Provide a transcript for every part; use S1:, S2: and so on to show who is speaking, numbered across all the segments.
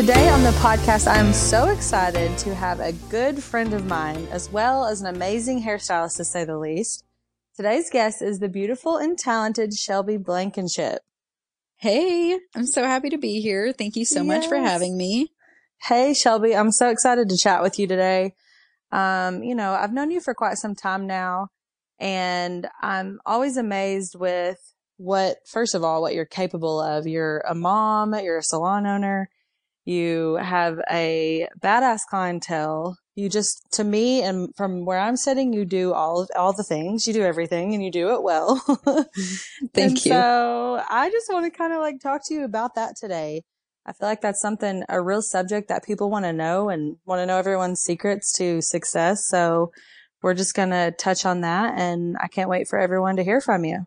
S1: Today on the podcast, I'm so excited to have a good friend of mine, as well as an amazing hairstylist, to say the least. Today's guest is the beautiful and talented Shelby Blankenship.
S2: Hey, I'm so happy to be here. Thank you so much for having me.
S1: Hey, Shelby, I'm so excited to chat with you today. Um, you know, I've known you for quite some time now, and I'm always amazed with what, first of all, what you're capable of. You're a mom, you're a salon owner, you have a badass clientele. You just, to me, and from where I'm sitting, you do all all the things. You do everything, and you do it well.
S2: Thank
S1: And
S2: you.
S1: So I just want to kind of like talk to you about that today. I feel like that's something, a real subject that people want to know and want to know everyone's secrets to success. So we're just going to touch on that and I can't wait for everyone to hear from you.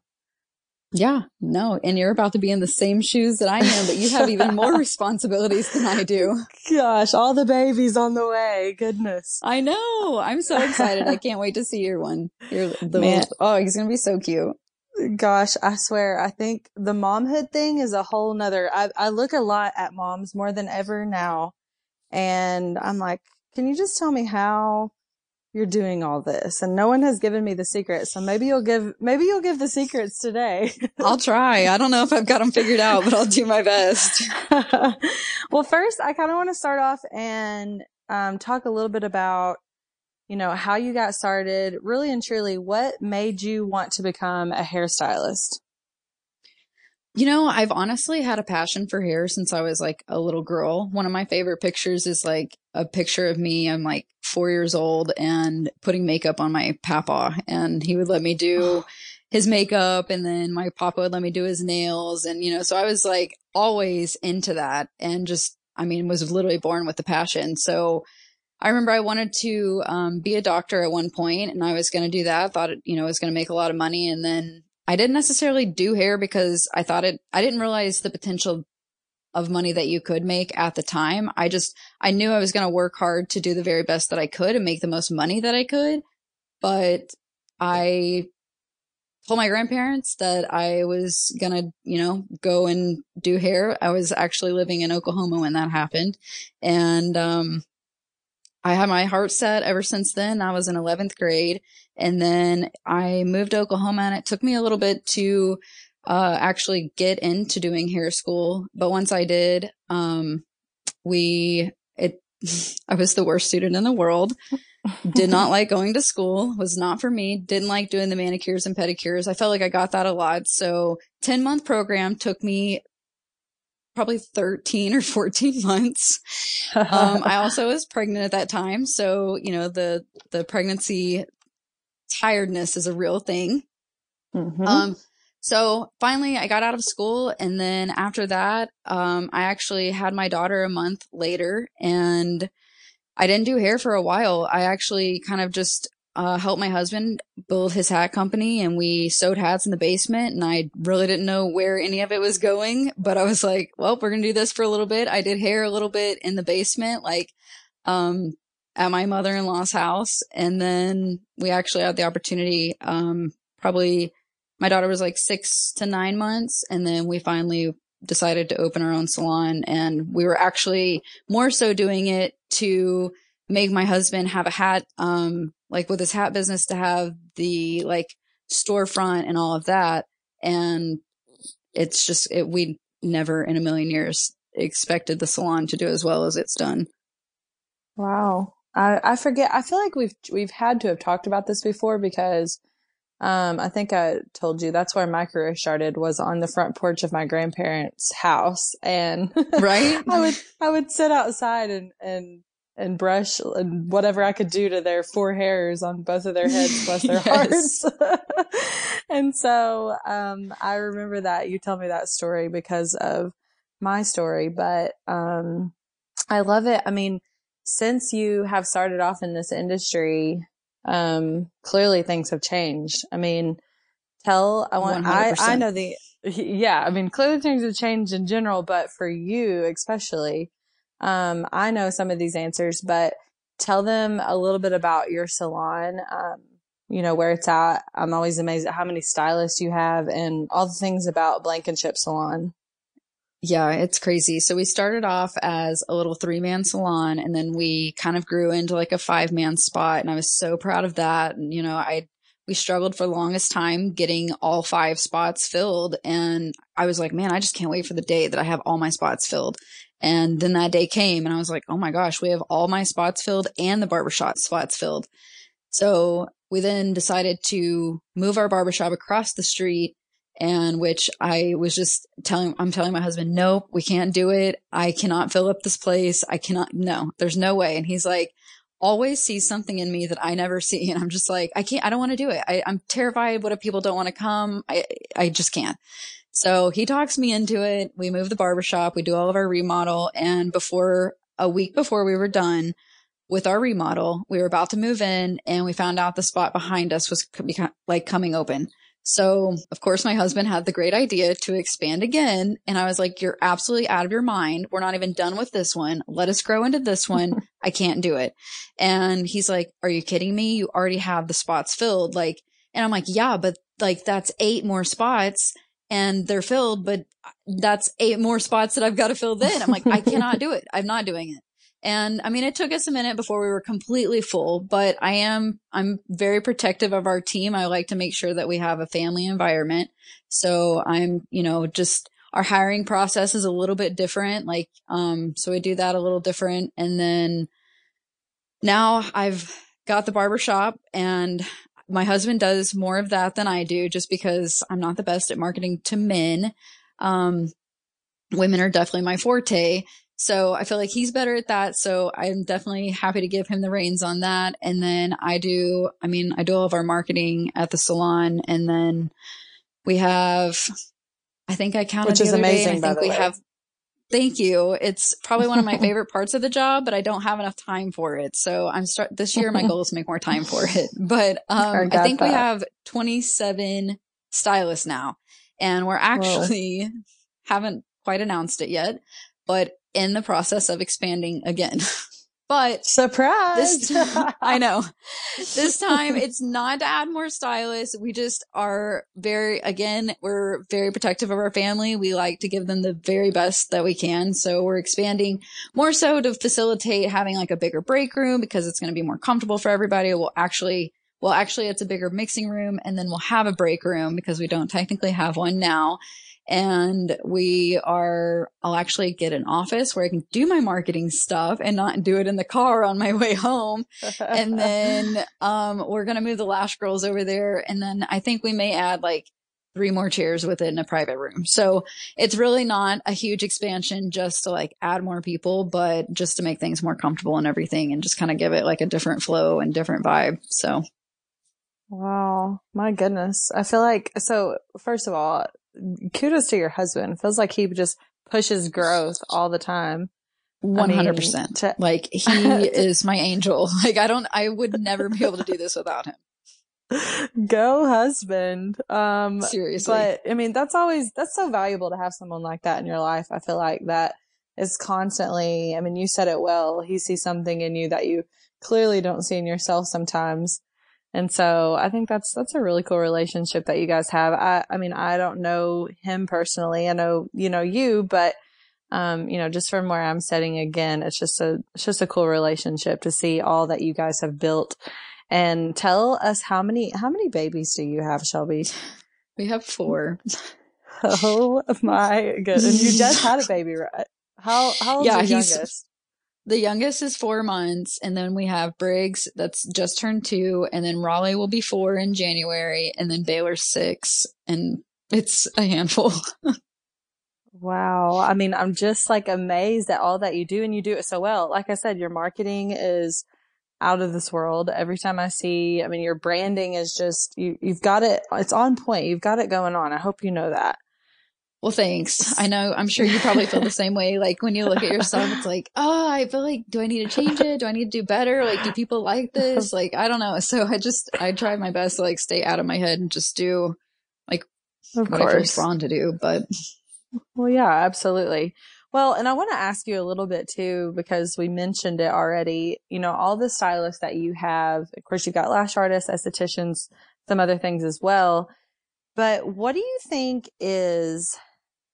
S2: Yeah, no, and you're about to be in the same shoes that I am, but you have even more responsibilities than I do.
S1: Gosh, all the babies on the way. Goodness.
S2: I know. I'm so excited. I can't wait to see your one. Your the
S1: Man.
S2: little, oh, he's gonna be so cute.
S1: Gosh, I swear, I think the momhood thing is a whole nother. I, I look a lot at moms more than ever now. And I'm like, can you just tell me how you're doing all this? And no one has given me the secret. So maybe you'll give, maybe you'll give the secrets today.
S2: I'll try. I don't know if I've got them figured out, but I'll do my best.
S1: well, first, I kind of want to start off and um, talk a little bit about, you know, how you got started. Really and truly, what made you want to become a hairstylist?
S2: You know, I've honestly had a passion for hair since I was like a little girl. One of my favorite pictures is like a picture of me. I'm like four years old and putting makeup on my papa, and he would let me do his makeup, and then my papa would let me do his nails, and you know, so I was like always into that, and just, I mean, was literally born with the passion. So I remember I wanted to um, be a doctor at one point, and I was going to do that. Thought you know, I was going to make a lot of money, and then I didn't necessarily do hair because I thought it, I didn't realize the potential of money that you could make at the time. I just, I knew I was going to work hard to do the very best that I could and make the most money that I could. But I told my grandparents that I was going to, you know, go and do hair. I was actually living in Oklahoma when that happened. And, um, I had my heart set ever since then. I was in 11th grade and then I moved to Oklahoma and it took me a little bit to uh, actually get into doing hair school. But once I did, um, we, it, I was the worst student in the world. Did not like going to school, was not for me. Didn't like doing the manicures and pedicures. I felt like I got that a lot. So 10 month program took me probably 13 or 14 months. Um, I also was pregnant at that time. So, you know, the, the pregnancy tiredness is a real thing.
S1: Mhm.
S2: Um, so finally I got out of school and then after that, um, I actually had my daughter a month later and I didn't do hair for a while. I actually kind of just, uh, helped my husband build his hat company and we sewed hats in the basement and I really didn't know where any of it was going, but I was like, well, we're going to do this for a little bit. I did hair a little bit in the basement, like, um, at my mother-in-law's house. And then we actually had the opportunity, um, probably my daughter was like six to nine months. And then we finally decided to open our own salon. And we were actually more so doing it to make my husband have a hat, um, like with his hat business to have the like storefront and all of that. And it's just, it, we never in a million years expected the salon to do as well as it's done.
S1: Wow. I, I forget. I feel like we've we've had to have talked about this before because um, I think I told you that's where my career started was on the front porch of my grandparents' house, and
S2: Right?
S1: I would I would sit outside and and and brush and whatever I could do to their four hairs on both of their heads, bless their hearts. and so um, I remember that you tell me that story because of my story, but um, I love it. I mean, since you have started off in this industry, um, clearly things have changed. I mean, tell, I want, I, I know the, yeah, I mean, clearly things have changed in general, but for you especially, um, I know some of these answers, but tell them a little bit about your salon, um, you know, where it's at. I'm always amazed at how many stylists you have and all the things about Blankenship Salon.
S2: Yeah, it's crazy. So we started off as a little three man salon and then we kind of grew into like a five man spot. And I was so proud of that. And, you know, I, we struggled for the longest time getting all five spots filled. And I was like, man, I just can't wait for the day that I have all my spots filled. And then that day came and I was like, oh my gosh, we have all my spots filled and the barbershop spots filled. So we then decided to move our barbershop across the street and which I was just telling, I'm telling my husband, nope, we can't do it. I cannot fill up this place. I cannot, no, there's no way. And he's like, always sees something in me that I never see. And I'm just like, I can't, I don't want to do it. I, am terrified. What if people don't want to come? I, I just can't. So he talks me into it. We move the barbershop. We do all of our remodel. And before a week before we were done with our remodel, we were about to move in and we found out the spot behind us was like coming open. So, of course, my husband had the great idea to expand again. And I was like, you're absolutely out of your mind. We're not even done with this one. Let us grow into this one. I can't do it. And he's like, are you kidding me? You already have the spots filled. Like, and I'm like, yeah, but like that's eight more spots and they're filled, but uh, that's eight more spots that I've got to fill then. I'm like, I cannot do it. I'm not doing it. And I mean, it took us a minute before we were completely full, but I am, I'm very protective of our team. I like to make sure that we have a family environment. So I'm, you know, just our hiring process is a little bit different. Like, um, so we do that a little different. And then now I've got the barbershop and my husband does more of that than I do just because I'm not the best at marketing to men. Um, women are definitely my forte. So I feel like he's better at that. So I'm definitely happy to give him the reins on that. And then I do, I mean, I do all of our marketing at the salon. And then we have, I think I counted
S1: which is amazing.
S2: Day, I think we
S1: way.
S2: have. Thank you. It's probably one of my favorite parts of the job, but I don't have enough time for it. So I'm start this year. My goal is to make more time for it. But um, I, I think that. we have 27 stylists now, and we're actually Whoa. haven't quite announced it yet, but in the process of expanding again. But
S1: surprise.
S2: I know. This time it's not to add more stylists. We just are very, again, we're very protective of our family. We like to give them the very best that we can. So we're expanding more so to facilitate having like a bigger break room because it's going to be more comfortable for everybody. We'll actually, well, actually it's a bigger mixing room and then we'll have a break room because we don't technically have one now and we are I'll actually get an office where I can do my marketing stuff and not do it in the car on my way home. and then um we're going to move the Lash Girls over there and then I think we may add like three more chairs within a private room. So it's really not a huge expansion just to like add more people, but just to make things more comfortable and everything and just kind of give it like a different flow and different vibe. So
S1: Wow. My goodness. I feel like, so first of all, kudos to your husband. It feels like he just pushes growth all the time.
S2: One hundred percent. Like he is my angel. Like I don't, I would never be able to do this without him.
S1: Go husband. Um,
S2: seriously.
S1: But I mean, that's always, that's so valuable to have someone like that in your life. I feel like that is constantly, I mean, you said it well. He sees something in you that you clearly don't see in yourself sometimes. And so I think that's, that's a really cool relationship that you guys have. I, I mean, I don't know him personally. I know, you know, you, but, um, you know, just from where I'm sitting again, it's just a, it's just a cool relationship to see all that you guys have built and tell us how many, how many babies do you have, Shelby?
S2: We have four.
S1: Oh my goodness. You just had a baby, right? How, how old yeah, is your youngest?
S2: The youngest is four months, and then we have Briggs that's just turned two, and then Raleigh will be four in January, and then Baylor's six, and it's a handful.
S1: wow. I mean, I'm just like amazed at all that you do, and you do it so well. Like I said, your marketing is out of this world. Every time I see, I mean, your branding is just, you, you've got it, it's on point. You've got it going on. I hope you know that.
S2: Well, thanks. I know, I'm sure you probably feel the same way. Like when you look at yourself, it's like, oh, I feel like, do I need to change it? Do I need to do better? Like, do people like this? Like, I don't know. So I just, I try my best to like stay out of my head and just do like of what course. I feel strong to do. But
S1: well, yeah, absolutely. Well, and I want to ask you a little bit too, because we mentioned it already, you know, all the stylists that you have, of course, you've got lash artists, estheticians, some other things as well. But what do you think is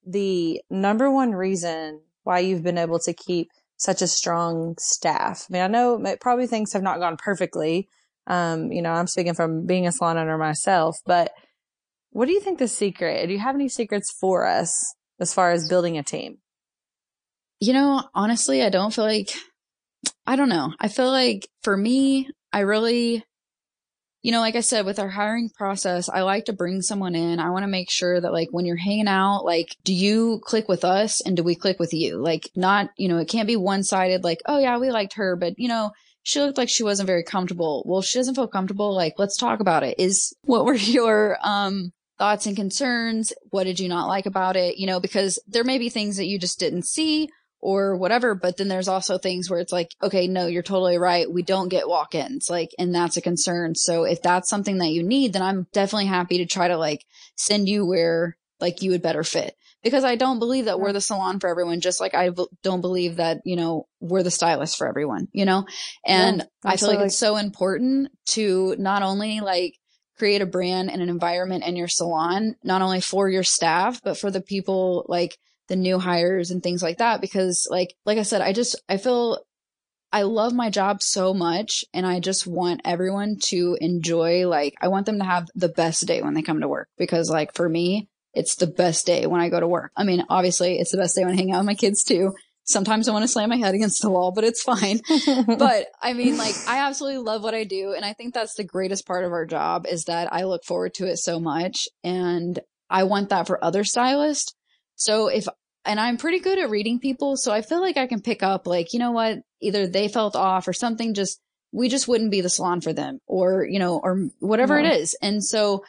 S1: the number one reason why you've been able to keep such a strong staff? I mean, I know probably things have not gone perfectly. Um, you know, I'm speaking from being a salon owner myself, but what do you think the secret? Do you have any secrets for us as far as building a team?
S2: You know, honestly, I don't feel like, I don't know. I feel like for me, I really, you know, like I said, with our hiring process, I like to bring someone in. I want to make sure that like when you're hanging out, like, do you click with us and do we click with you? Like, not, you know, it can't be one sided, like, oh yeah, we liked her, but you know, she looked like she wasn't very comfortable. Well, she doesn't feel comfortable. Like, let's talk about it. Is what were your, um, thoughts and concerns? What did you not like about it? You know, because there may be things that you just didn't see or whatever. But then there's also things where it's like, okay, no, you're totally right. We don't get walk ins, like, and that's a concern. So if that's something that you need, then I'm definitely happy to try to like send you where like you would better fit because I don't believe that we're the salon for everyone, just like I don't believe that, you know, we're the stylist for everyone, you know? And yeah, I feel like it's so important to not only like create a brand and an environment in your salon, not only for your staff, but for the people like the new hires and things like that because like like I said I just I feel I love my job so much and I just want everyone to enjoy like I want them to have the best day when they come to work because like for me it's the best day when I go to work. I mean obviously it's the best day when I hang out with my kids too. Sometimes I want to slam my head against the wall, but it's fine. but I mean like I absolutely love what I do and I think that's the greatest part of our job is that I look forward to it so much and I want that for other stylists. So if and I'm pretty good at reading people. So I feel like I can pick up like, you know what, either they felt off or something just, we just wouldn't be the salon for them or, you know, or whatever no. it is. And so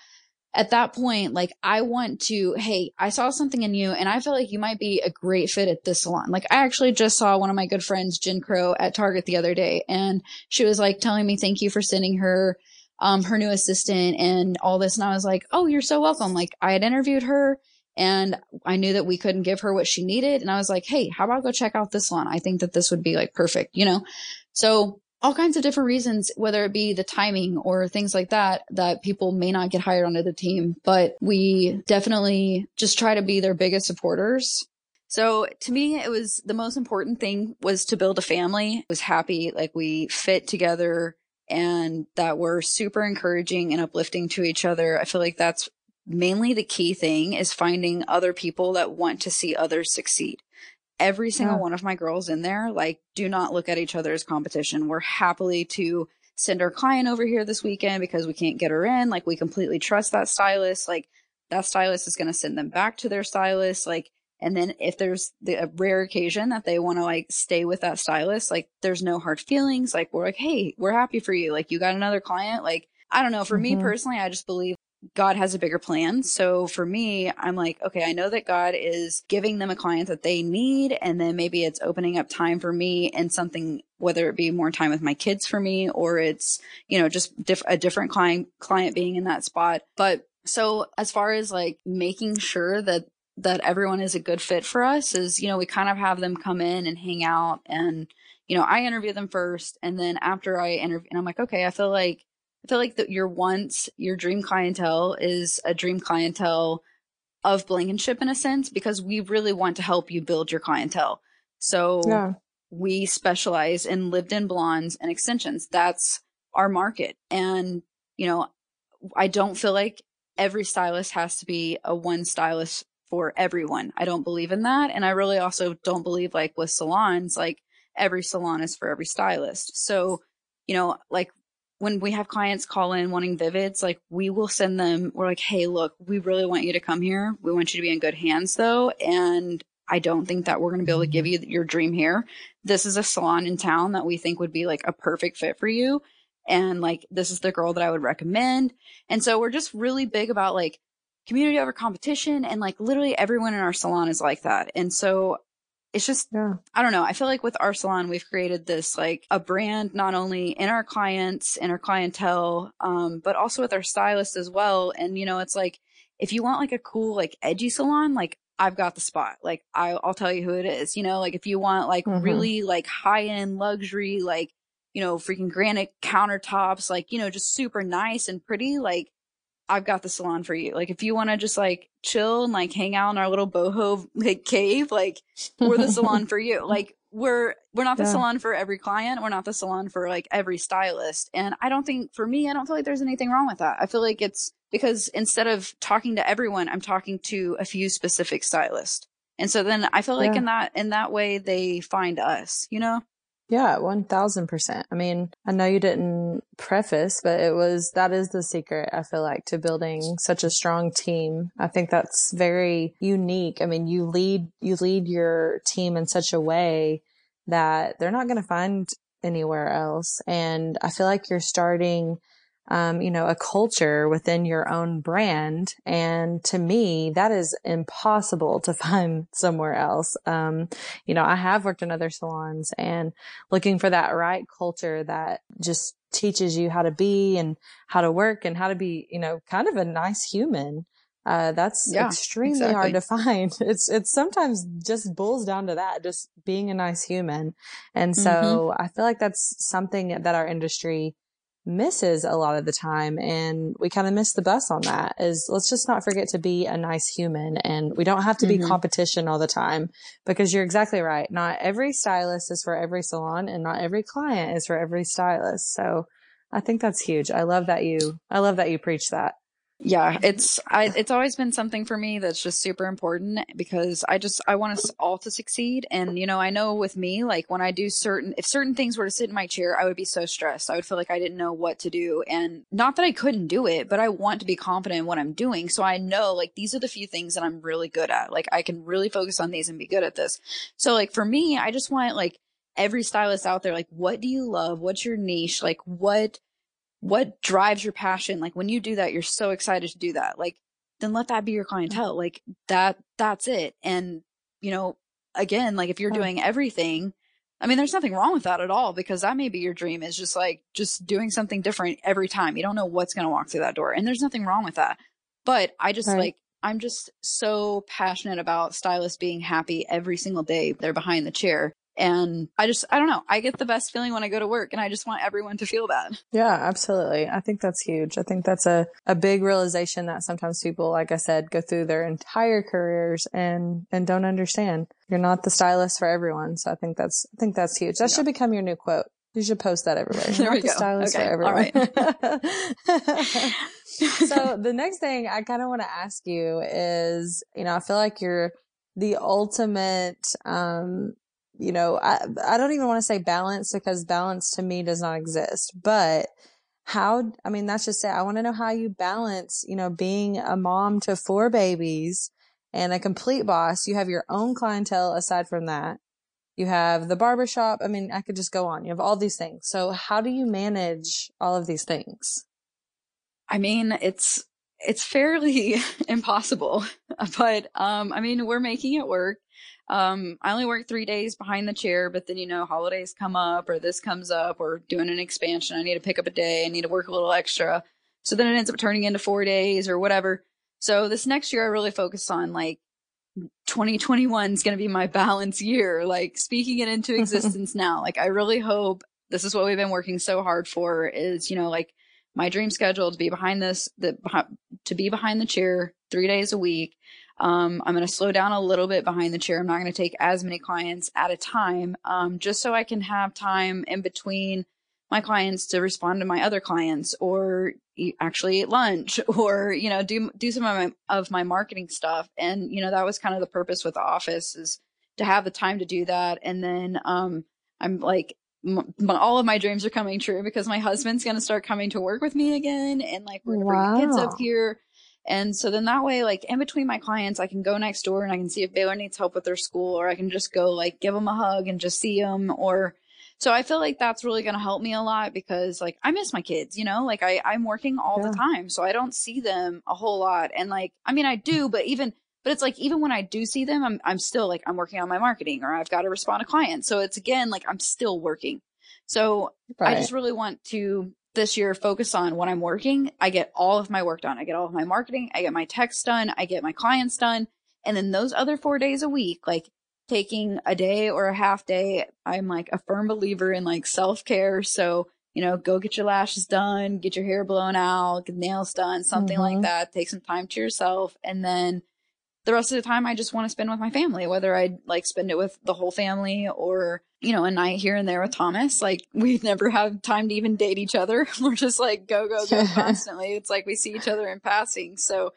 S2: at that point, like I want to, hey, I saw something in you and I feel like you might be a great fit at this salon. Like I actually just saw one of my good friends, Jen Crow at Target the other day and she was like telling me, thank you for sending her, um, her new assistant and all this. And I was like, Oh, you're so welcome. Like I had interviewed her and I knew that we couldn't give her what she needed. And I was like, Hey, how about go check out this salon? I think that this would be like perfect, you know? So all kinds of different reasons, whether it be the timing or things like that, that people may not get hired onto the team, but we definitely just try to be their biggest supporters. So to me, it was the most important thing was to build a family. I was happy, like we fit together and that we're super encouraging and uplifting to each other. I feel like that's mainly the key thing is finding other people that want to see others succeed. Every single yeah. one of my girls in there, like, do not look at each other as competition. We're happily to send our client over here this weekend because we can't get her in. Like, we completely trust that stylist. Like, that stylist is going to send them back to their stylist. Like, and then if there's the rare occasion that they want to like stay with that stylist, like there's no hard feelings. Like we're like, Hey, we're happy for you. Like you got another client. Like, I don't know. For mm-hmm. me personally, I just believe God has a bigger plan. So for me, I'm like, okay, I know that God is giving them a client that they need. And then maybe it's opening up time for me and something, whether it be more time with my kids for me or it's, you know, just diff- a different client, client being in that spot. But so as far as like making sure that that everyone is a good fit for us is, you know, we kind of have them come in and hang out and, you know, I interview them first and then after I interview and I'm like, okay, I feel like I feel like that your once your dream clientele is a dream clientele of Blankenship in a sense because we really want to help you build your clientele. So yeah. we specialize in lived in blondes and extensions. That's our market. And, you know, I don't feel like every stylist has to be a one stylist for everyone. I don't believe in that. And I really also don't believe like with salons, like every salon is for every stylist. So, you know, like when we have clients call in wanting vivids, like we will send them, we're like, hey, look, we really want you to come here. We want you to be in good hands though. And I don't think that we're going to be able to give you your dream hair. This is a salon in town that we think would be like a perfect fit for you. And like, this is the girl that I would recommend. And so we're just really big about like community over competition. And like literally everyone in our salon is like that. And so it's just yeah. i don't know i feel like with our salon we've created this like a brand not only in our clients in our clientele um, but also with our stylists as well and you know it's like if you want like a cool like edgy salon like i've got the spot like I, will tell you who it is you know like if you want like mm-hmm. really like high end luxury like you know freaking granite countertops like you know just super nice and pretty like I've got the salon for you. Like if you want to just like chill and like hang out in our little boho like cave, like we're the salon for you. Like we're we're not the yeah. salon for every client. We're not the salon for like every stylist. And I don't think for me, I don't feel like there's anything wrong with that. I feel like it's because instead of talking to everyone, I'm talking to a few specific stylists. And so then I feel like yeah. in that in that way they find us, you know?
S1: Yeah, 1000%. I mean, I know you didn't preface, but it was, that is the secret, I feel like, to building such a strong team. I think that's very unique. I mean, you lead, you lead your team in such a way that they're not going to find anywhere else. And I feel like you're starting um, you know, a culture within your own brand. And to me, that is impossible to find somewhere else. Um, you know, I have worked in other salons and looking for that right culture that just teaches you how to be and how to work and how to be, you know, kind of a nice human. Uh, that's yeah, extremely exactly. hard to find. It's, it's sometimes just boils down to that, just being a nice human. And so mm-hmm. I feel like that's something that our industry misses a lot of the time and we kind of miss the bus on that is let's just not forget to be a nice human and we don't have to be mm-hmm. competition all the time because you're exactly right. Not every stylist is for every salon and not every client is for every stylist. So i think that's huge. I love that you i love that you preach that
S2: yeah, it's I it's always been something for me that's just super important because I just I want us all to succeed. And you know I know with me like when I do certain if certain things were to sit in my chair I would be so stressed. I would feel like I didn't know what to do. And not that I couldn't do it but I want to be confident in what I'm doing. So I know like these are the few things that I'm really good at. Like I can really focus on these and be good at this. So like for me I just want like every stylist out there like what do you love? What's your niche? Like what what drives your passion? Like when you do that you're so excited to do that. Like then let that be your mm-hmm. clientele. Like that that's it. And you know again like if you're doing everything i mean there's nothing wrong with that at all because that may be your dream is just like just doing something different every time. You don't know what's going to walk through that door and there's nothing wrong with that. But i just right. like i'm just so passionate about stylists being happy every single day they're behind the chair and I just, I don't know. I get the best feeling when I go to work and I just want everyone to feel that.
S1: Yeah, absolutely. I think that's huge. I think that's a, a big realization that sometimes people, like I said, go through their entire careers and, and don't understand. You're not the stylist for everyone. So I think that's, I think that's huge. That yeah. should become your new quote. You should post that everywhere. You're there we the go. stylist okay. for everyone. All right. so the next thing I kind of want to ask you is, you know, I feel like you're the ultimate, um, you know, I, I don't even want to say balance because balance to me does not exist, but how, I mean, that's just it. I want to know how you balance, you know, being a mom to four babies and a complete boss. You have your own clientele aside from that. You have the barbershop. I mean, I could just go on. You have all these things. So how do you manage all of these things?
S2: I mean, it's, it's fairly impossible, but, um, I mean, we're making it work. Um, I only work three days behind the chair, but then, you know, holidays come up or this comes up or doing an expansion. I need to pick up a day. I need to work a little extra. So then it ends up turning into four days or whatever. So this next year, I really focus on like 2021 is going to be my balance year, like speaking it into existence now. Like I really hope this is what we've been working so hard for is, you know, like my dream schedule to be behind this, the, to be behind the chair three days a week um, I'm going to slow down a little bit behind the chair. I'm not going to take as many clients at a time, um, just so I can have time in between my clients to respond to my other clients or eat, actually eat lunch or, you know, do, do some of my, of my marketing stuff. And, you know, that was kind of the purpose with the office is to have the time to do that. And then, um, I'm like, m- all of my dreams are coming true because my husband's going to start coming to work with me again. And like, we're going to wow. bring the kids up here and so then that way, like in between my clients, I can go next door and I can see if Baylor needs help with their school, or I can just go like give them a hug and just see them. Or so I feel like that's really going to help me a lot because like I miss my kids, you know, like I, I'm working all yeah. the time. So I don't see them a whole lot. And like, I mean, I do, but even, but it's like, even when I do see them, I'm, I'm still like, I'm working on my marketing or I've got to respond to clients. So it's again, like I'm still working. So right. I just really want to this year focus on when I'm working, I get all of my work done. I get all of my marketing, I get my text done, I get my clients done. And then those other four days a week, like taking a day or a half day, I'm like a firm believer in like self care. So you know, go get your lashes done, get your hair blown out, get nails done, something mm-hmm. like that. Take some time to yourself. And then the rest of the time I just want to spend with my family, whether I like spend it with the whole family or, you know, a night here and there with Thomas. Like we've never had time to even date each other. We're just like go, go, go constantly. It's like we see each other in passing. So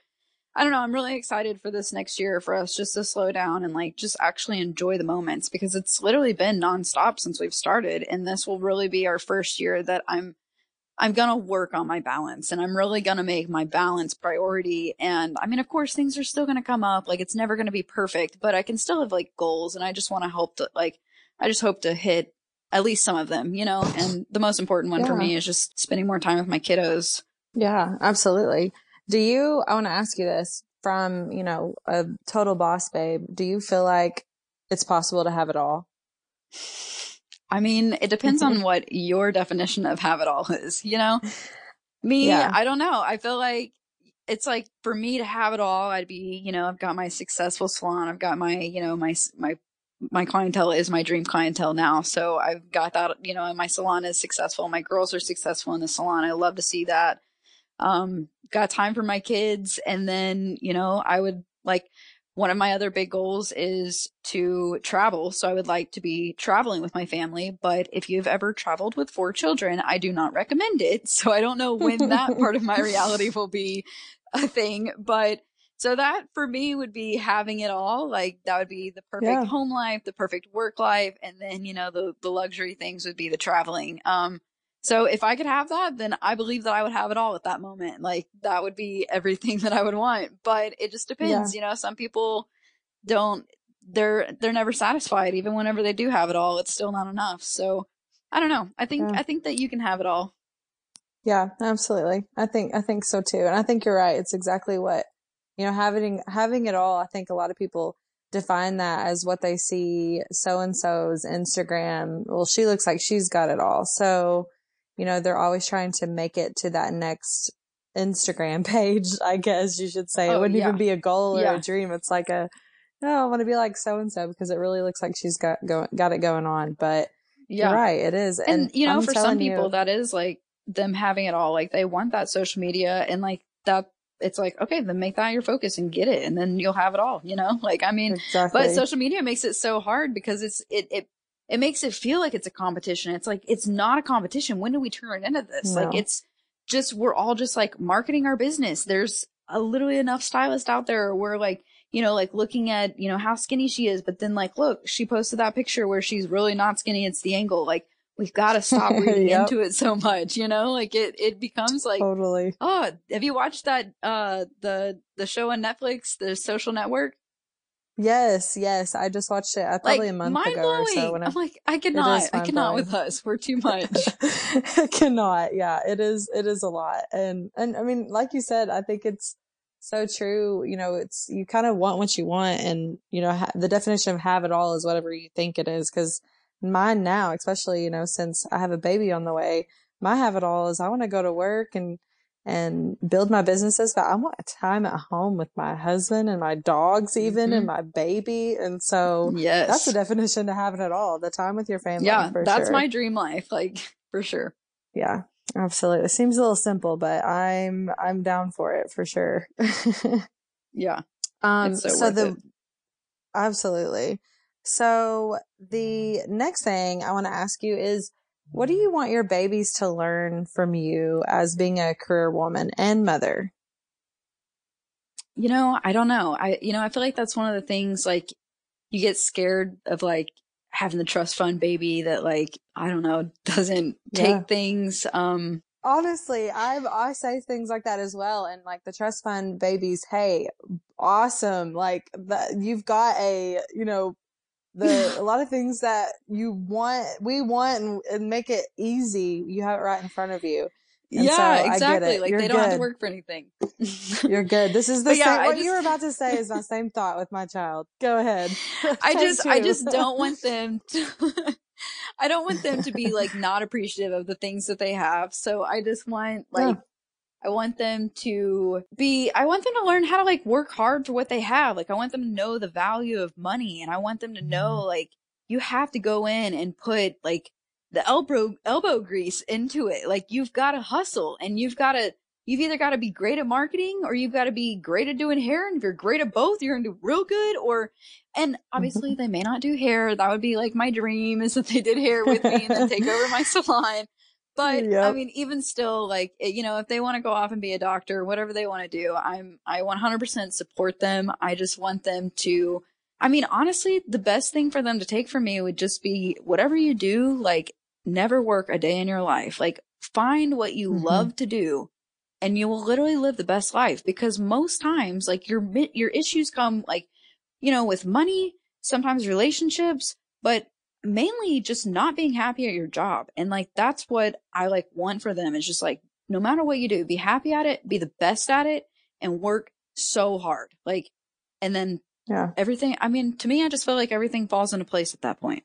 S2: I don't know. I'm really excited for this next year for us just to slow down and like just actually enjoy the moments because it's literally been nonstop since we've started. And this will really be our first year that I'm, I'm going to work on my balance and I'm really going to make my balance priority. And I mean, of course, things are still going to come up. Like it's never going to be perfect, but I can still have like goals and I just want to help to like, I just hope to hit at least some of them, you know? And the most important one yeah. for me is just spending more time with my kiddos.
S1: Yeah, absolutely. Do you, I want to ask you this from, you know, a total boss babe, do you feel like it's possible to have it all?
S2: I mean, it depends on what your definition of have it all is, you know? Me, yeah. I don't know. I feel like it's like for me to have it all, I'd be, you know, I've got my successful salon. I've got my, you know, my, my, my clientele is my dream clientele now. So I've got that, you know, my salon is successful. My girls are successful in the salon. I love to see that um, got time for my kids. And then, you know, I would like one of my other big goals is to travel. So I would like to be traveling with my family. But if you've ever traveled with four children, I do not recommend it. So I don't know when that part of my reality will be a thing. But so that for me would be having it all. Like that would be the perfect yeah. home life, the perfect work life. And then, you know, the, the luxury things would be the traveling. Um, so if I could have that, then I believe that I would have it all at that moment. Like that would be everything that I would want. But it just depends, yeah. you know, some people don't they're they're never satisfied even whenever they do have it all. It's still not enough. So I don't know. I think yeah. I think that you can have it all.
S1: Yeah, absolutely. I think I think so too. And I think you're right. It's exactly what you know, having having it all, I think a lot of people define that as what they see so and so's Instagram. Well, she looks like she's got it all. So you know, they're always trying to make it to that next Instagram page, I guess you should say. Oh, it wouldn't yeah. even be a goal or yeah. a dream. It's like a, no, oh, I want to be like so and so because it really looks like she's got go, got it going on. But yeah, right, it is.
S2: And, and you know, I'm for some people, you, that is like them having it all. Like they want that social media and like that. It's like okay, then make that your focus and get it, and then you'll have it all. You know, like I mean, exactly. but social media makes it so hard because it's it it it makes it feel like it's a competition. It's like, it's not a competition. When do we turn into this? No. Like, it's just, we're all just like marketing our business. There's a literally enough stylists out there where like, you know, like looking at, you know, how skinny she is, but then like, look, she posted that picture where she's really not skinny. It's the angle. Like, we've got to stop reading yep. into it so much, you know, like it, it becomes like,
S1: totally.
S2: Oh, have you watched that, uh, the, the show on Netflix, the social network?
S1: Yes, yes. I just watched it uh, probably like, a month ago or so.
S2: When I, am like, I cannot, I cannot with us. We're too much.
S1: I cannot. Yeah, it is. It is a lot. And and I mean, like you said, I think it's so true. You know, it's you kind of want what you want, and you know, ha- the definition of have it all is whatever you think it is. Because mine now, especially you know, since I have a baby on the way, my have it all is I want to go to work and and build my businesses, but I want time at home with my husband and my dogs even mm-hmm. and my baby. And so yes. that's the definition to having it all. The time with your family.
S2: Yeah. that's
S1: sure.
S2: my dream life. Like for sure.
S1: Yeah, absolutely. It seems a little simple, but I'm, I'm down for it for sure.
S2: yeah.
S1: Um, so, so the, it. absolutely. So the next thing I want to ask you is, what do you want your babies to learn from you as being a career woman and mother?
S2: You know, I don't know. I, you know, I feel like that's one of the things like you get scared of like having the trust fund baby that like, I don't know, doesn't take yeah. things. Um,
S1: honestly, I I say things like that as well. And like the trust fund babies, hey, awesome! Like that, you've got a you know the a lot of things that you want we want and, and, make it easy you have it right in front of you
S2: and yeah so exactly like You're they don't have to work for anything
S1: You're good. This is the yeah, same. what just, you were about to say is my same thought with my child. Go ahead.
S2: I just, I just don't want them to, I don't want them to be like not appreciative of the things that they have. So I just want like, yeah. I want them to be, I want them to learn how to like work hard for what they have. Like I want them to know the value of money and I want them to know mm-hmm. like you have to go in and put like the elbow elbow grease into it. Like you've got to hustle and you've got to you've either got to be great at marketing or you've got to be great at doing hair. And if you're great at both, you're going to do real good. Or, and obviously mm-hmm. they may not do hair. That would be like my dream is that they did hair with me and then take over my salon. But yep. I mean, even still, like, you know, if they want to go off and be a doctor, whatever they want to do, I'm, I 100% support them. I just want them to, I mean, honestly, the best thing for them to take from me would just be whatever you do, like, never work a day in your life. Like, find what you mm-hmm. love to do and you will literally live the best life because most times, like, your, your issues come, like, you know, with money, sometimes relationships, but mainly just not being happy at your job. And like, that's what I like want for them is just like, no matter what you do, be happy at it, be the best at it and work so hard. Like, and then yeah, everything, I mean, to me, I just feel like everything falls into place at that point.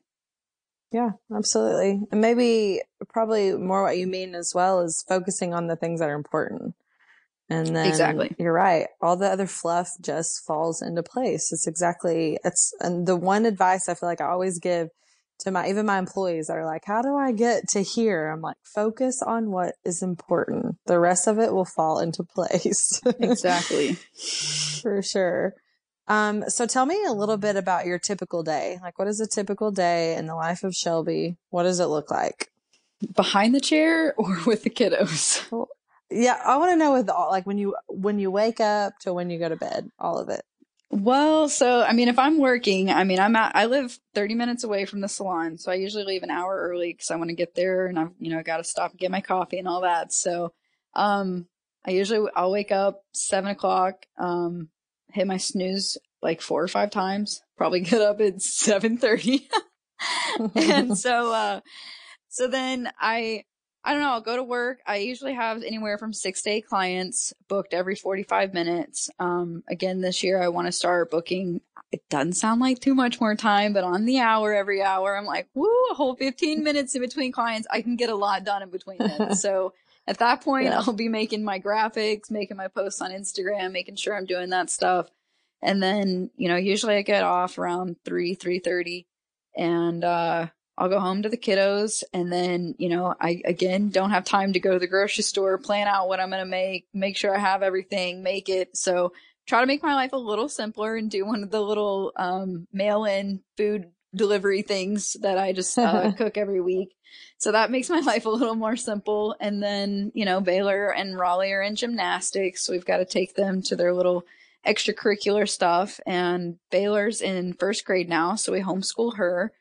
S1: Yeah, absolutely. And maybe probably more what you mean as well is focusing on the things that are important. And then exactly. you're right. All the other fluff just falls into place. It's exactly, it's, and the one advice I feel like I always give to my even my employees are like, how do I get to here? I'm like, focus on what is important. The rest of it will fall into place.
S2: exactly.
S1: For sure. Um, so tell me a little bit about your typical day. Like what is a typical day in the life of Shelby? What does it look like?
S2: Behind the chair or with the kiddos?
S1: Well, yeah, I want to know with all like when you when you wake up to when you go to bed, all of it.
S2: Well, so I mean, if I'm working, I mean, I'm at, I live 30 minutes away from the salon, so I usually leave an hour early because I want to get there, and I've you know I got to stop and get my coffee and all that. So, um, I usually I'll wake up seven o'clock, um, hit my snooze like four or five times, probably get up at 7:30, and so, uh, so then I I don't know. I'll go to work. I usually have anywhere from six to eight clients booked every 45 minutes. Um, again, this year I want to start booking. It doesn't sound like too much more time, but on the hour, every hour, I'm like, woo, a whole 15 minutes in between clients. I can get a lot done in between them. so at that point, yeah. I'll be making my graphics, making my posts on Instagram, making sure I'm doing that stuff. And then, you know, usually I get off around three, 3.30 and, uh, I'll go home to the kiddos and then, you know, I again don't have time to go to the grocery store, plan out what I'm going to make, make sure I have everything, make it. So try to make my life a little simpler and do one of the little um, mail in food delivery things that I just uh, cook every week. So that makes my life a little more simple. And then, you know, Baylor and Raleigh are in gymnastics. So we've got to take them to their little extracurricular stuff. And Baylor's in first grade now. So we homeschool her.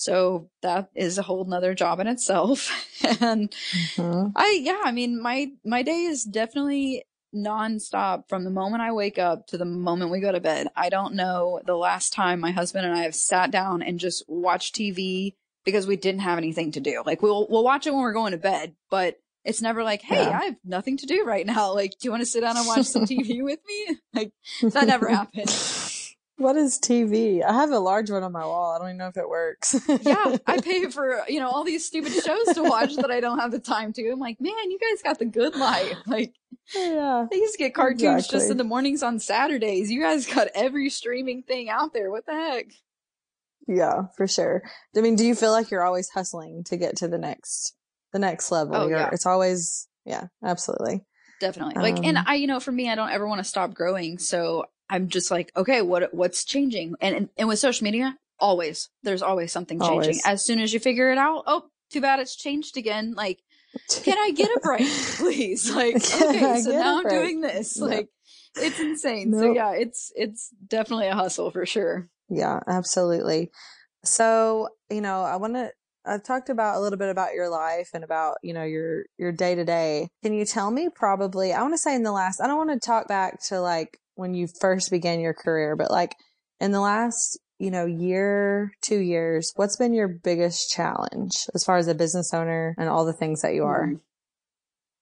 S2: So that is a whole nother job in itself. and mm-hmm. I, yeah, I mean, my, my day is definitely nonstop from the moment I wake up to the moment we go to bed. I don't know the last time my husband and I have sat down and just watched TV because we didn't have anything to do. Like we'll, we'll watch it when we're going to bed, but it's never like, Hey, yeah. I have nothing to do right now. Like, do you want to sit down and watch some TV with me? Like that never happened.
S1: What is TV? I have a large one on my wall. I don't even know if it works.
S2: yeah, I pay for, you know, all these stupid shows to watch that I don't have the time to. I'm like, man, you guys got the good life. Like, yeah, they used to get cartoons exactly. just in the mornings on Saturdays. You guys got every streaming thing out there. What the heck?
S1: Yeah, for sure. I mean, do you feel like you're always hustling to get to the next, the next level? Oh, you're, yeah. It's always, yeah, absolutely.
S2: Definitely. Like, um, and I, you know, for me, I don't ever want to stop growing. So I'm just like, okay, what what's changing? And and, and with social media, always there's always something changing. Always. As soon as you figure it out, oh, too bad it's changed again. Like, can I get a break, please? Like, okay, so now I'm doing this. Like, it's insane. Nope. So yeah, it's it's definitely a hustle for sure.
S1: Yeah, absolutely. So, you know, I want to I've talked about a little bit about your life and about, you know, your your day to day. Can you tell me probably I want to say in the last I don't want to talk back to like when you first began your career, but like in the last, you know, year, two years, what's been your biggest challenge as far as a business owner and all the things that you are? Hmm.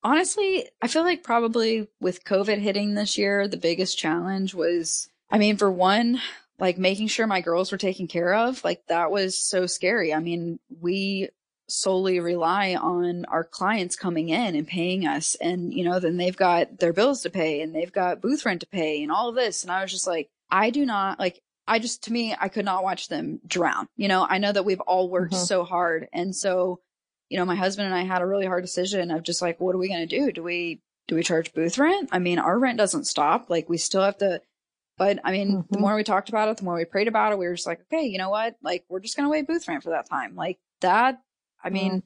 S2: Honestly, I feel like probably with COVID hitting this year, the biggest challenge was, I mean, for one, like making sure my girls were taken care of. Like that was so scary. I mean, we solely rely on our clients coming in and paying us and you know then they've got their bills to pay and they've got booth rent to pay and all of this and i was just like i do not like i just to me i could not watch them drown you know i know that we've all worked mm-hmm. so hard and so you know, my husband and I had a really hard decision of just like, what are we going to do? Do we, do we charge booth rent? I mean, our rent doesn't stop. Like we still have to, but I mean, mm-hmm. the more we talked about it, the more we prayed about it, we were just like, okay, you know what? Like we're just going to waive booth rent for that time. Like that, I mean, mm-hmm.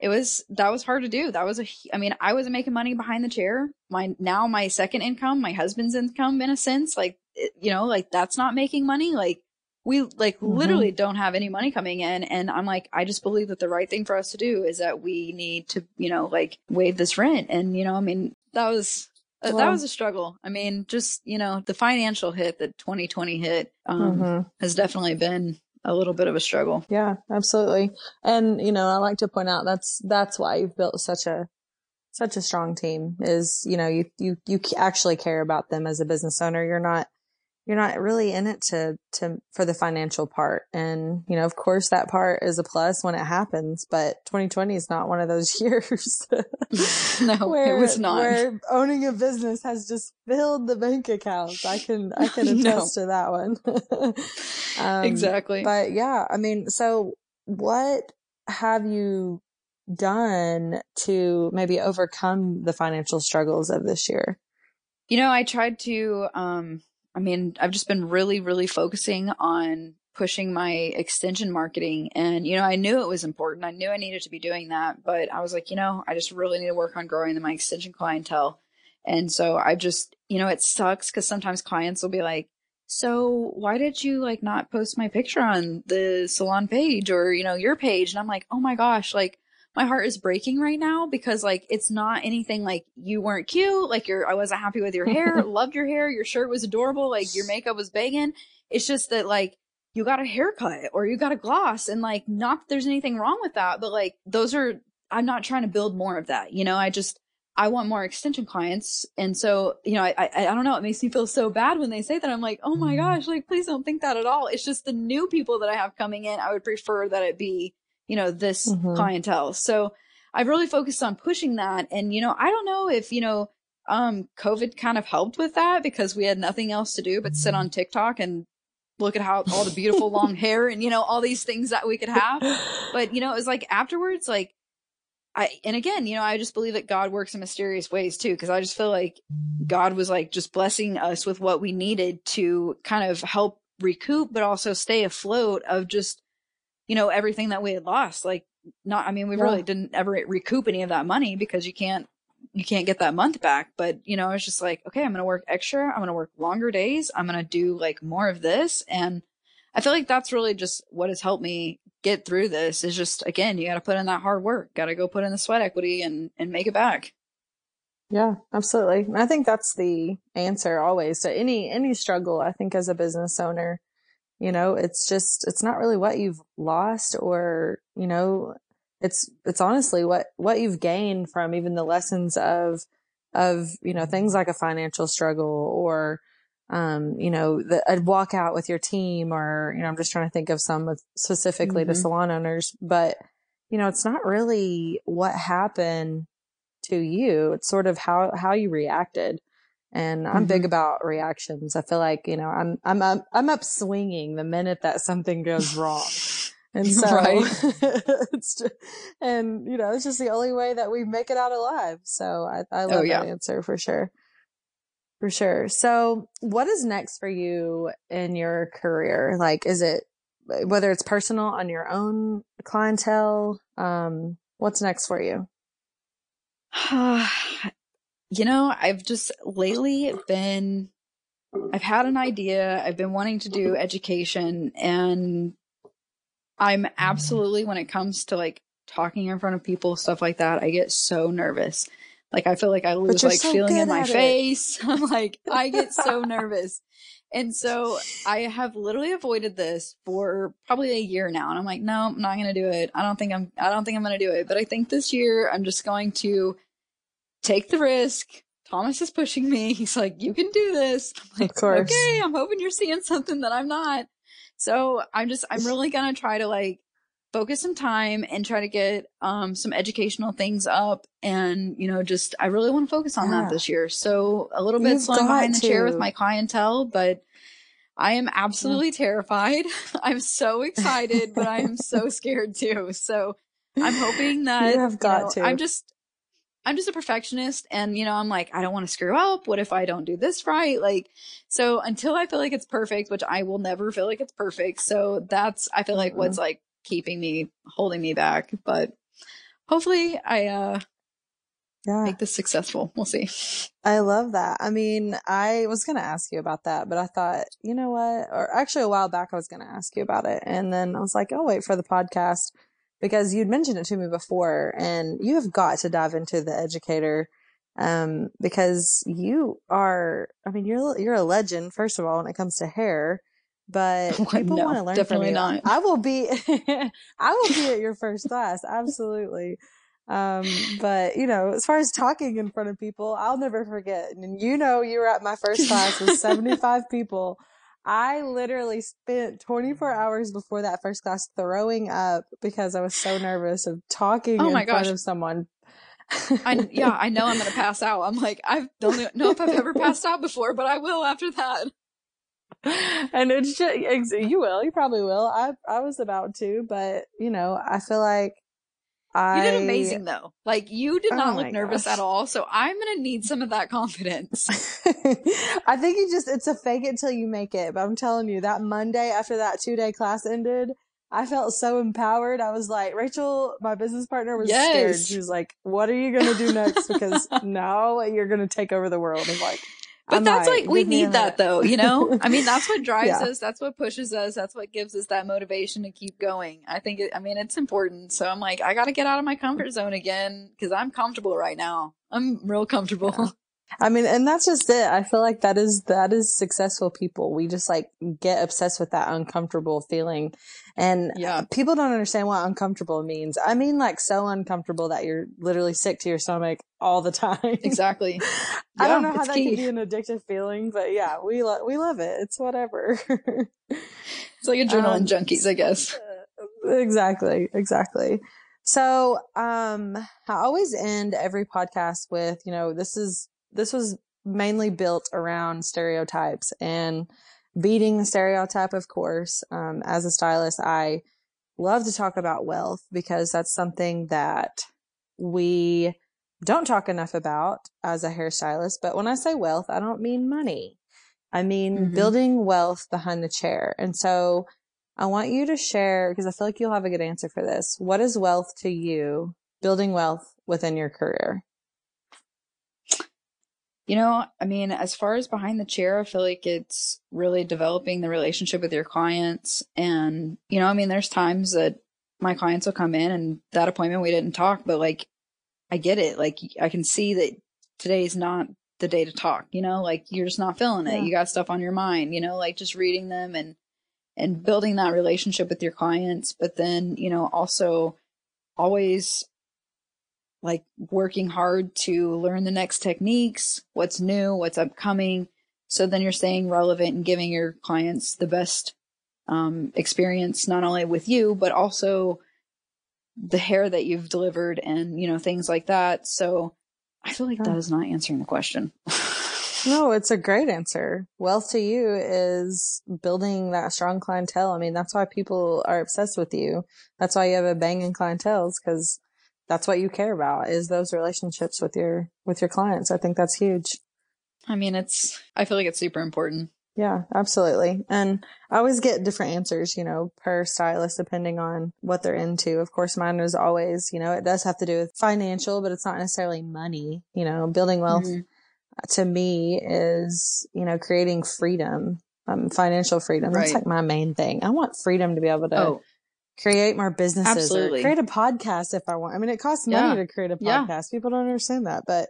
S2: it was, that was hard to do. That was a, I mean, I wasn't making money behind the chair. My, now my second income, my husband's income in a sense, like, it, you know, like that's not making money. Like we like mm-hmm. literally don't have any money coming in and i'm like i just believe that the right thing for us to do is that we need to you know like waive this rent and you know i mean that was well, that was a struggle. I mean just you know the financial hit that 2020 hit um, mm-hmm. has definitely been a little bit of a struggle.
S1: Yeah absolutely. And you know i like to point out that's that's why you've built such a such a strong team is you know you you you actually care about them as a business owner. You're not you're not really in it to, to, for the financial part. And, you know, of course that part is a plus when it happens, but 2020 is not one of those years.
S2: no, where, it was not.
S1: Where owning a business has just filled the bank accounts. I can, I can attest no. to that one.
S2: um, exactly.
S1: But yeah, I mean, so what have you done to maybe overcome the financial struggles of this year?
S2: You know, I tried to, um, I mean, I've just been really, really focusing on pushing my extension marketing. And, you know, I knew it was important. I knew I needed to be doing that, but I was like, you know, I just really need to work on growing my extension clientele. And so I just, you know, it sucks because sometimes clients will be like, so why did you like not post my picture on the salon page or, you know, your page? And I'm like, oh my gosh, like my heart is breaking right now because like it's not anything like you weren't cute, like you're I wasn't happy with your hair, loved your hair, your shirt was adorable, like your makeup was banging. It's just that like you got a haircut or you got a gloss and like not that there's anything wrong with that, but like those are I'm not trying to build more of that. You know, I just I want more extension clients. And so, you know, I, I, I don't know. It makes me feel so bad when they say that. I'm like, oh my mm-hmm. gosh, like, please don't think that at all. It's just the new people that I have coming in. I would prefer that it be you know, this mm-hmm. clientele. So I've really focused on pushing that. And, you know, I don't know if, you know, um, COVID kind of helped with that because we had nothing else to do but sit on TikTok and look at how all the beautiful long hair and, you know, all these things that we could have. But, you know, it was like afterwards, like, I, and again, you know, I just believe that God works in mysterious ways too, because I just feel like God was like just blessing us with what we needed to kind of help recoup, but also stay afloat of just you know, everything that we had lost. Like not, I mean, we yeah. really didn't ever recoup any of that money because you can't, you can't get that month back. But, you know, I was just like, okay, I'm going to work extra. I'm going to work longer days. I'm going to do like more of this. And I feel like that's really just what has helped me get through this is just, again, you got to put in that hard work, got to go put in the sweat equity and, and make it back.
S1: Yeah, absolutely. I think that's the answer always to any, any struggle. I think as a business owner, you know, it's just, it's not really what you've lost or, you know, it's, it's honestly what, what you've gained from even the lessons of, of, you know, things like a financial struggle or, um, you know, the, a walkout with your team or, you know, I'm just trying to think of some specifically mm-hmm. to salon owners, but, you know, it's not really what happened to you. It's sort of how, how you reacted. And I'm mm-hmm. big about reactions. I feel like, you know, I'm, I'm, I'm, I'm up swinging the minute that something goes wrong. And so, right. it's just, and you know, it's just the only way that we make it out alive. So I, I oh, love oh, yeah. that answer for sure. For sure. So what is next for you in your career? Like, is it, whether it's personal on your own clientele, um, what's next for you?
S2: You know, I've just lately been, I've had an idea. I've been wanting to do education and I'm absolutely, when it comes to like talking in front of people, stuff like that, I get so nervous. Like I feel like I lose like so feeling in my face. I'm like, I get so nervous. And so I have literally avoided this for probably a year now. And I'm like, no, I'm not going to do it. I don't think I'm, I don't think I'm going to do it. But I think this year I'm just going to take the risk. Thomas is pushing me. He's like, you can do this. I'm like, of course. Okay, I'm hoping you're seeing something that I'm not. So I'm just, I'm really going to try to like focus some time and try to get um, some educational things up. And, you know, just, I really want to focus on yeah. that this year. So a little bit You've slowing behind to. the chair with my clientele, but I am absolutely terrified. I'm so excited, but I am so scared too. So I'm hoping that
S1: You have got
S2: know,
S1: to.
S2: I'm just I'm just a perfectionist and you know, I'm like, I don't want to screw up. What if I don't do this right? Like so until I feel like it's perfect, which I will never feel like it's perfect. So that's I feel like what's like keeping me holding me back. But hopefully I uh
S1: Yeah.
S2: make this successful. We'll see.
S1: I love that. I mean, I was going to ask you about that, but I thought, you know what? Or actually, a while back, I was going to ask you about it. And then I was like, I'll wait for the podcast because you'd mentioned it to me before and you have got to dive into the educator. Um, because you are, I mean, you're, you're a legend, first of all, when it comes to hair, but people
S2: no,
S1: want to learn
S2: definitely
S1: from you.
S2: not.
S1: I will be, I will be at your first class. Absolutely. Um, but you know, as far as talking in front of people, I'll never forget. And you know, you were at my first class with 75 people. I literally spent 24 mm. hours before that first class throwing up because I was so nervous of talking
S2: Oh
S1: in front
S2: gosh.
S1: of someone.
S2: I yeah, I know I'm gonna pass out. I'm like, I don't know if I've ever passed out before, but I will after that.
S1: and it's just, you will, you probably will. I, I was about to, but you know, I feel like I
S2: You did amazing though. Like you did
S1: Oh
S2: not look nervous
S1: gosh.
S2: at all. So I'm gonna need some of that confidence.
S1: I think you just it's a fake it till you make it. But I'm telling you, that Monday after that two day class ended, I felt so empowered. I was like, Rachel, my business partner was scared.
S2: Yes.
S1: She was like, What are you gonna do next? Because now you're gonna take over the world. I'm like,
S2: But that's like we need that though, you know? I mean, that's what drives
S1: Yeah.
S2: us, that's what pushes us, that's what gives us that motivation to keep going. I think it, I mean, it's important. So I'm like, I got to get out of my comfort zone again cuz I'm comfortable right now. I'm real comfortable.
S1: Yeah. I mean, and that's just it. I feel like that is that is successful people. We just like get obsessed with that uncomfortable feeling. And
S2: Yeah.
S1: people don't understand what uncomfortable means. I mean like so uncomfortable that you're literally sick to your stomach all the time.
S2: Exactly.
S1: I don't know how that
S2: key.
S1: can be an addictive feeling, but yeah, we lo- we love it. It's whatever.
S2: It's like adrenaline
S1: Um,
S2: junkies, I guess.
S1: exactly, exactly. So, um, I always end every podcast with, you know, this is, this was mainly built around stereotypes and beating the stereotype, of course. Um, as a stylist, I love to talk about wealth because that's something that we don't talk enough about as a hairstylist. But when I say wealth, I don't mean money. I mean
S2: Mhm.
S1: building wealth behind the chair. And so I want you to share because I feel like you'll have a good answer for this. What is wealth to you? Building wealth within your career.
S2: You know, I mean, as far as behind the chair, I feel like it's really developing the relationship with your clients. And, you know, I mean, there's times that my clients will come in and that appointment we didn't talk, but like, I get it. Like, I can see that today's not the day to talk, you know, like you're just not feeling it.
S1: Yeah.
S2: You got stuff on your mind, you know, like just reading them and, and building that relationship with your clients. But then, you know, also always like working hard to learn the next techniques, what's new, what's upcoming. So then you're staying relevant and giving your clients the best um, experience, not only with you, but also the hair that you've delivered and, you know, things like that. So I feel like that is not answering the question.
S1: No, it's a great answer. Wealth to you is building that strong clientele. I mean, that's why people are obsessed with you. That's why you have a banging clientele because that's what you care about is those relationships with your, with your clients. I think that's huge.
S2: I mean, it's, I feel like it's super important.
S1: Yeah, absolutely. And I always get different answers, you know, per stylist, depending on what they're into. Of course, mine is always, you know, it does have to do with financial, but it's not necessarily money. You know, building wealth
S2: Mhm.
S1: to me is, you know, creating freedom, um, financial freedom. That's like my main thing. I want freedom to be able to
S2: Oh,
S1: create more businesses
S2: Absolutely.
S1: or create a podcast if I want. I mean, it costs money
S2: Yeah.
S1: to create a
S2: Yeah.
S1: podcast. People don't understand that, but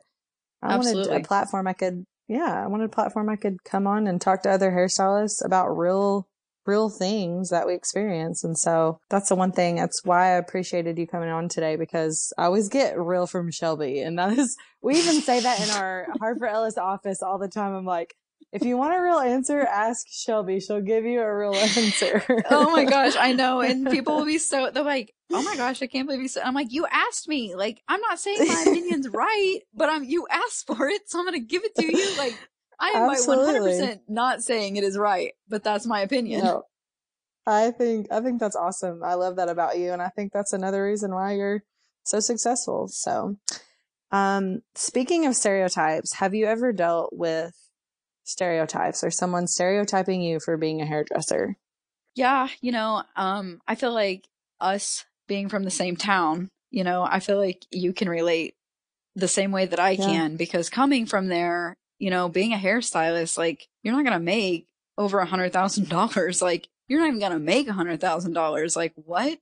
S1: I wanted a platform I could, yeah, I wanted a platform I could come on and talk to other hairstylists about real, real things that we experience. And so that's the one thing. That's why I appreciated you coming on today because I always get real from Shelby. And that is, we even say that in our Harper Ellis office all the time. I'm like, if you want a real answer, ask Shelby. She'll give you a real answer.
S2: oh my gosh, I know. And people will be so they're like, "Oh my gosh, I can't believe you said." I'm like, "You asked me. Like, I'm not saying my opinion's right, but I'm you asked for it, so I'm gonna give it to you." Like, I am by 100% not saying it is right, but that's my opinion.
S1: No. I think I think that's awesome. I love that about you, and I think that's another reason why you're so successful. So, um, speaking of stereotypes, have you ever dealt with stereotypes or someone stereotyping you for being a hairdresser?
S2: Yeah, you know, um, I feel like us being from the same town, you know, I feel like you can relate the same way that I yeah. can because coming from there, you know, being a hairstylist, like you're not gonna make over a hundred thousand dollars. Like you're not even gonna make a hundred thousand dollars. Like what?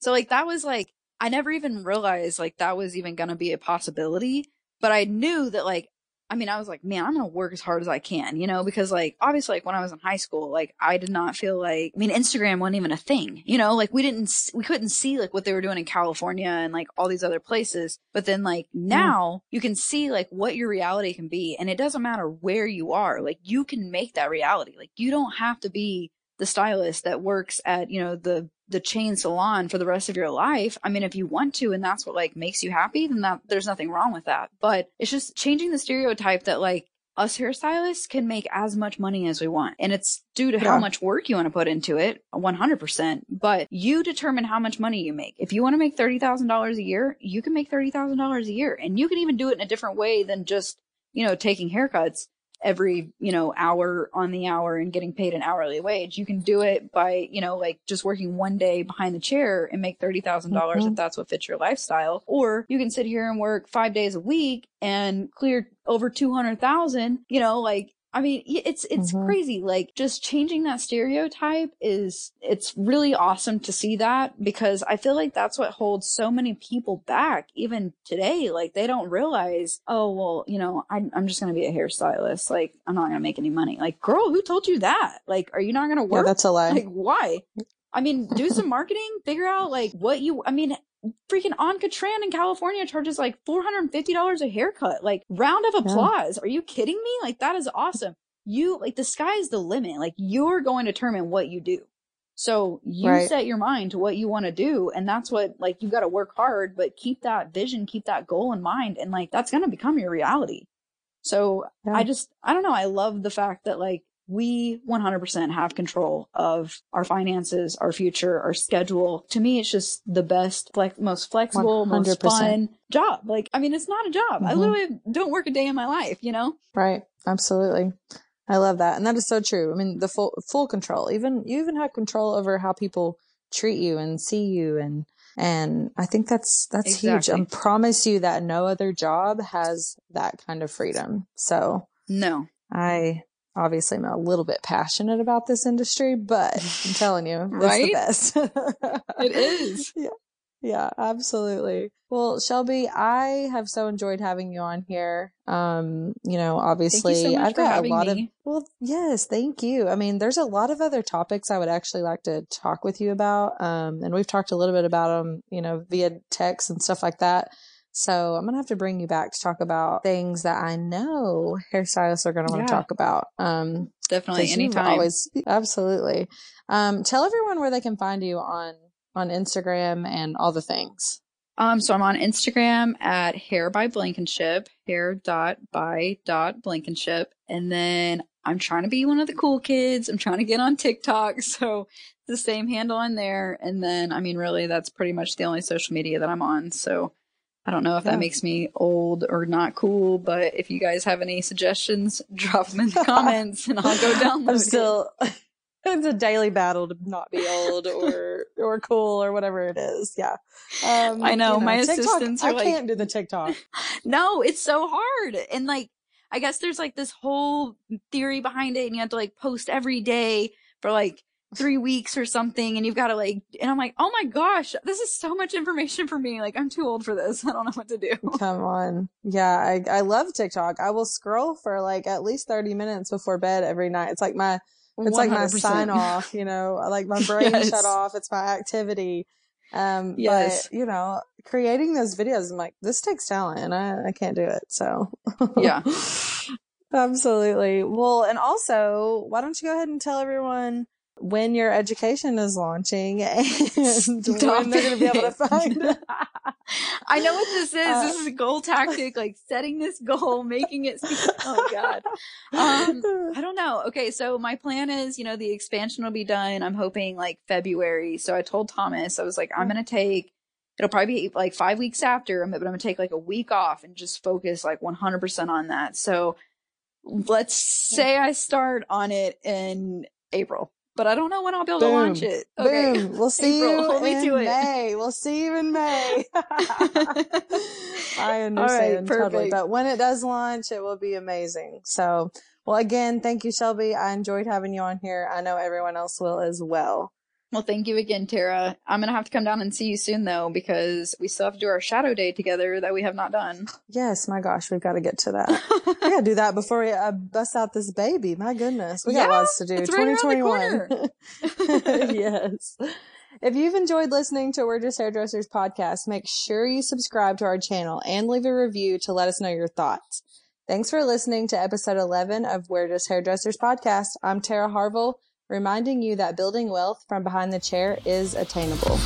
S2: So like that was like I never even realized like that was even gonna be a possibility. But I knew that like I mean, I was like, man, I'm going to work as hard as I can, you know, because like, obviously, like when I was in high school, like I did not feel like, I mean, Instagram wasn't even a thing, you know, like we didn't, we couldn't see like what they were doing in California and like all these other places. But then like mm. now mm. you can see like what your reality can be. And it doesn't matter where you are, like you can make that reality. Like you don't have to be the stylist that works at, you know, the the chain salon for the rest of your life. I mean, if you want to and that's what like makes you happy, then that there's nothing wrong with that. But it's just changing the stereotype that like us hairstylists can make as much money as we want. And it's due to yeah. how much work you want to put into it, 100%. But you determine how much money you make. If you want to make $30,000 a year, you can make $30,000 a year. And you can even do it in a different way than just, you know, taking haircuts every, you know, hour on the hour and getting paid an hourly wage. You can do it by, you know, like just working one day behind the chair and make $30,000 mm-hmm. if that's what fits your lifestyle. Or you can sit here and work five days a week and clear over 200,000, you know, like I mean, it's it's mm-hmm. crazy. Like just changing that stereotype is it's really awesome to see that because I feel like that's what holds so many people back even today. Like they don't realize, oh well, you know, I, I'm just going to be a hairstylist. Like I'm not going to make any money. Like, girl, who told you that? Like, are you not going to work?
S1: Yeah, that's a lie.
S2: Like, why? I mean, do some marketing, figure out like what you, I mean, freaking Anh Co Tran in California charges like $450 a haircut. Like round of applause. Yeah. Are you kidding me? Like that is awesome. You like the sky is the limit. Like you're going to determine what you do. So you right. set your mind to what you want to do. And that's what like you've got to work hard, but keep that vision, keep that goal in mind. And like that's going to become your reality. So yeah. I just, I don't know. I love the fact that like we 100% have control of our finances, our future, our schedule. To me, it's just the best, like most flexible, 100%. most fun job. Like, I mean, it's not a job. Mm-hmm. I literally don't work a day in my life, you know?
S1: Right. Absolutely. I love that. And that is so true. I mean, the full, full control, even, you even have control over how people treat you and see you and, and I think that's, that's exactly. huge. I promise you that no other job has that kind of freedom. So
S2: no,
S1: I, obviously I'm a little bit passionate about this industry, but I'm telling you, right? it's the
S2: best. it is.
S1: Yeah. Yeah, absolutely. Well, Shelby, I have so enjoyed having you on here. Um, you know, obviously
S2: you so
S1: I've got a lot
S2: me.
S1: of well, yes, thank you. I mean, there's a lot of other topics I would actually like to talk with you about. Um, and we've talked a little bit about them, you know, via text and stuff like that. So I'm going to have to bring you back to talk about things that I know hairstylists are going to want to talk about. Um,
S2: definitely anytime.
S1: Always, absolutely. Um, tell everyone where they can find you on, on Instagram and all the things.
S2: Um, so I'm on Instagram at hair by Blankenship, hair dot by dot Blankenship. And then I'm trying to be one of the cool kids. I'm trying to get on TikTok. So the same handle on there. And then, I mean, really, that's pretty much the only social media that I'm on. So I don't know if yeah. that makes me old or not cool, but if you guys have any suggestions, drop them in the comments and I'll go download
S1: I'm still, it's a daily battle to not be old or or cool or whatever it is. Yeah,
S2: um, I know, you know my TikTok, assistants are I like,
S1: can't do the TikTok.
S2: no, it's so hard, and like I guess there's like this whole theory behind it, and you have to like post every day for like three weeks or something and you've got to like and i'm like oh my gosh this is so much information for me. Like i'm too old for this. I don't know what to do.
S1: Come on. Yeah i i love tiktok. I will scroll for like at least 30 minutes before bed every night. It's like my it's 100%. like my sign off you know like my brain yes. shut off. It's my activity. Um yes. but you know creating those videos i'm like this takes talent and i i can't do it so.
S2: Yeah.
S1: Absolutely. Well and also why don't you go ahead and tell everyone when your education is launching and Stop when they're going to be able to find it.
S2: I know what this is. Uh, this is a goal tactic, like setting this goal, making it. Oh God. Um, I don't know. Okay, so my plan is, you know, the expansion will be done. I'm hoping like February. So I told Thomas, I was like, I'm gonna take. It'll probably be like five weeks after, but I'm gonna take like a week off and just focus like 100% on that. So let's say I start on it in April but I don't know when I'll be able Boom. to launch it.
S1: Okay. Boom. We'll see April, you in May. We'll see you in May. I understand right, totally. But when it does launch, it will be amazing. So, well, again, thank you, Shelby. I enjoyed having you on here. I know everyone else will as well.
S2: Well, thank you again, Tara. I'm going to have to come down and see you soon, though, because we still have to do our shadow day together that we have not done.
S1: Yes, my gosh, we've got to get to that. we got to do that before we uh, bust out this baby. My goodness, we got lots to do. 2021. yes. If you've enjoyed listening to We're Just Hairdressers podcast, make sure you subscribe to our channel and leave a review to let us know your thoughts. Thanks for listening to episode 11 of We're Just Hairdressers podcast. I'm Tara Harville reminding you that building wealth from behind the chair is attainable.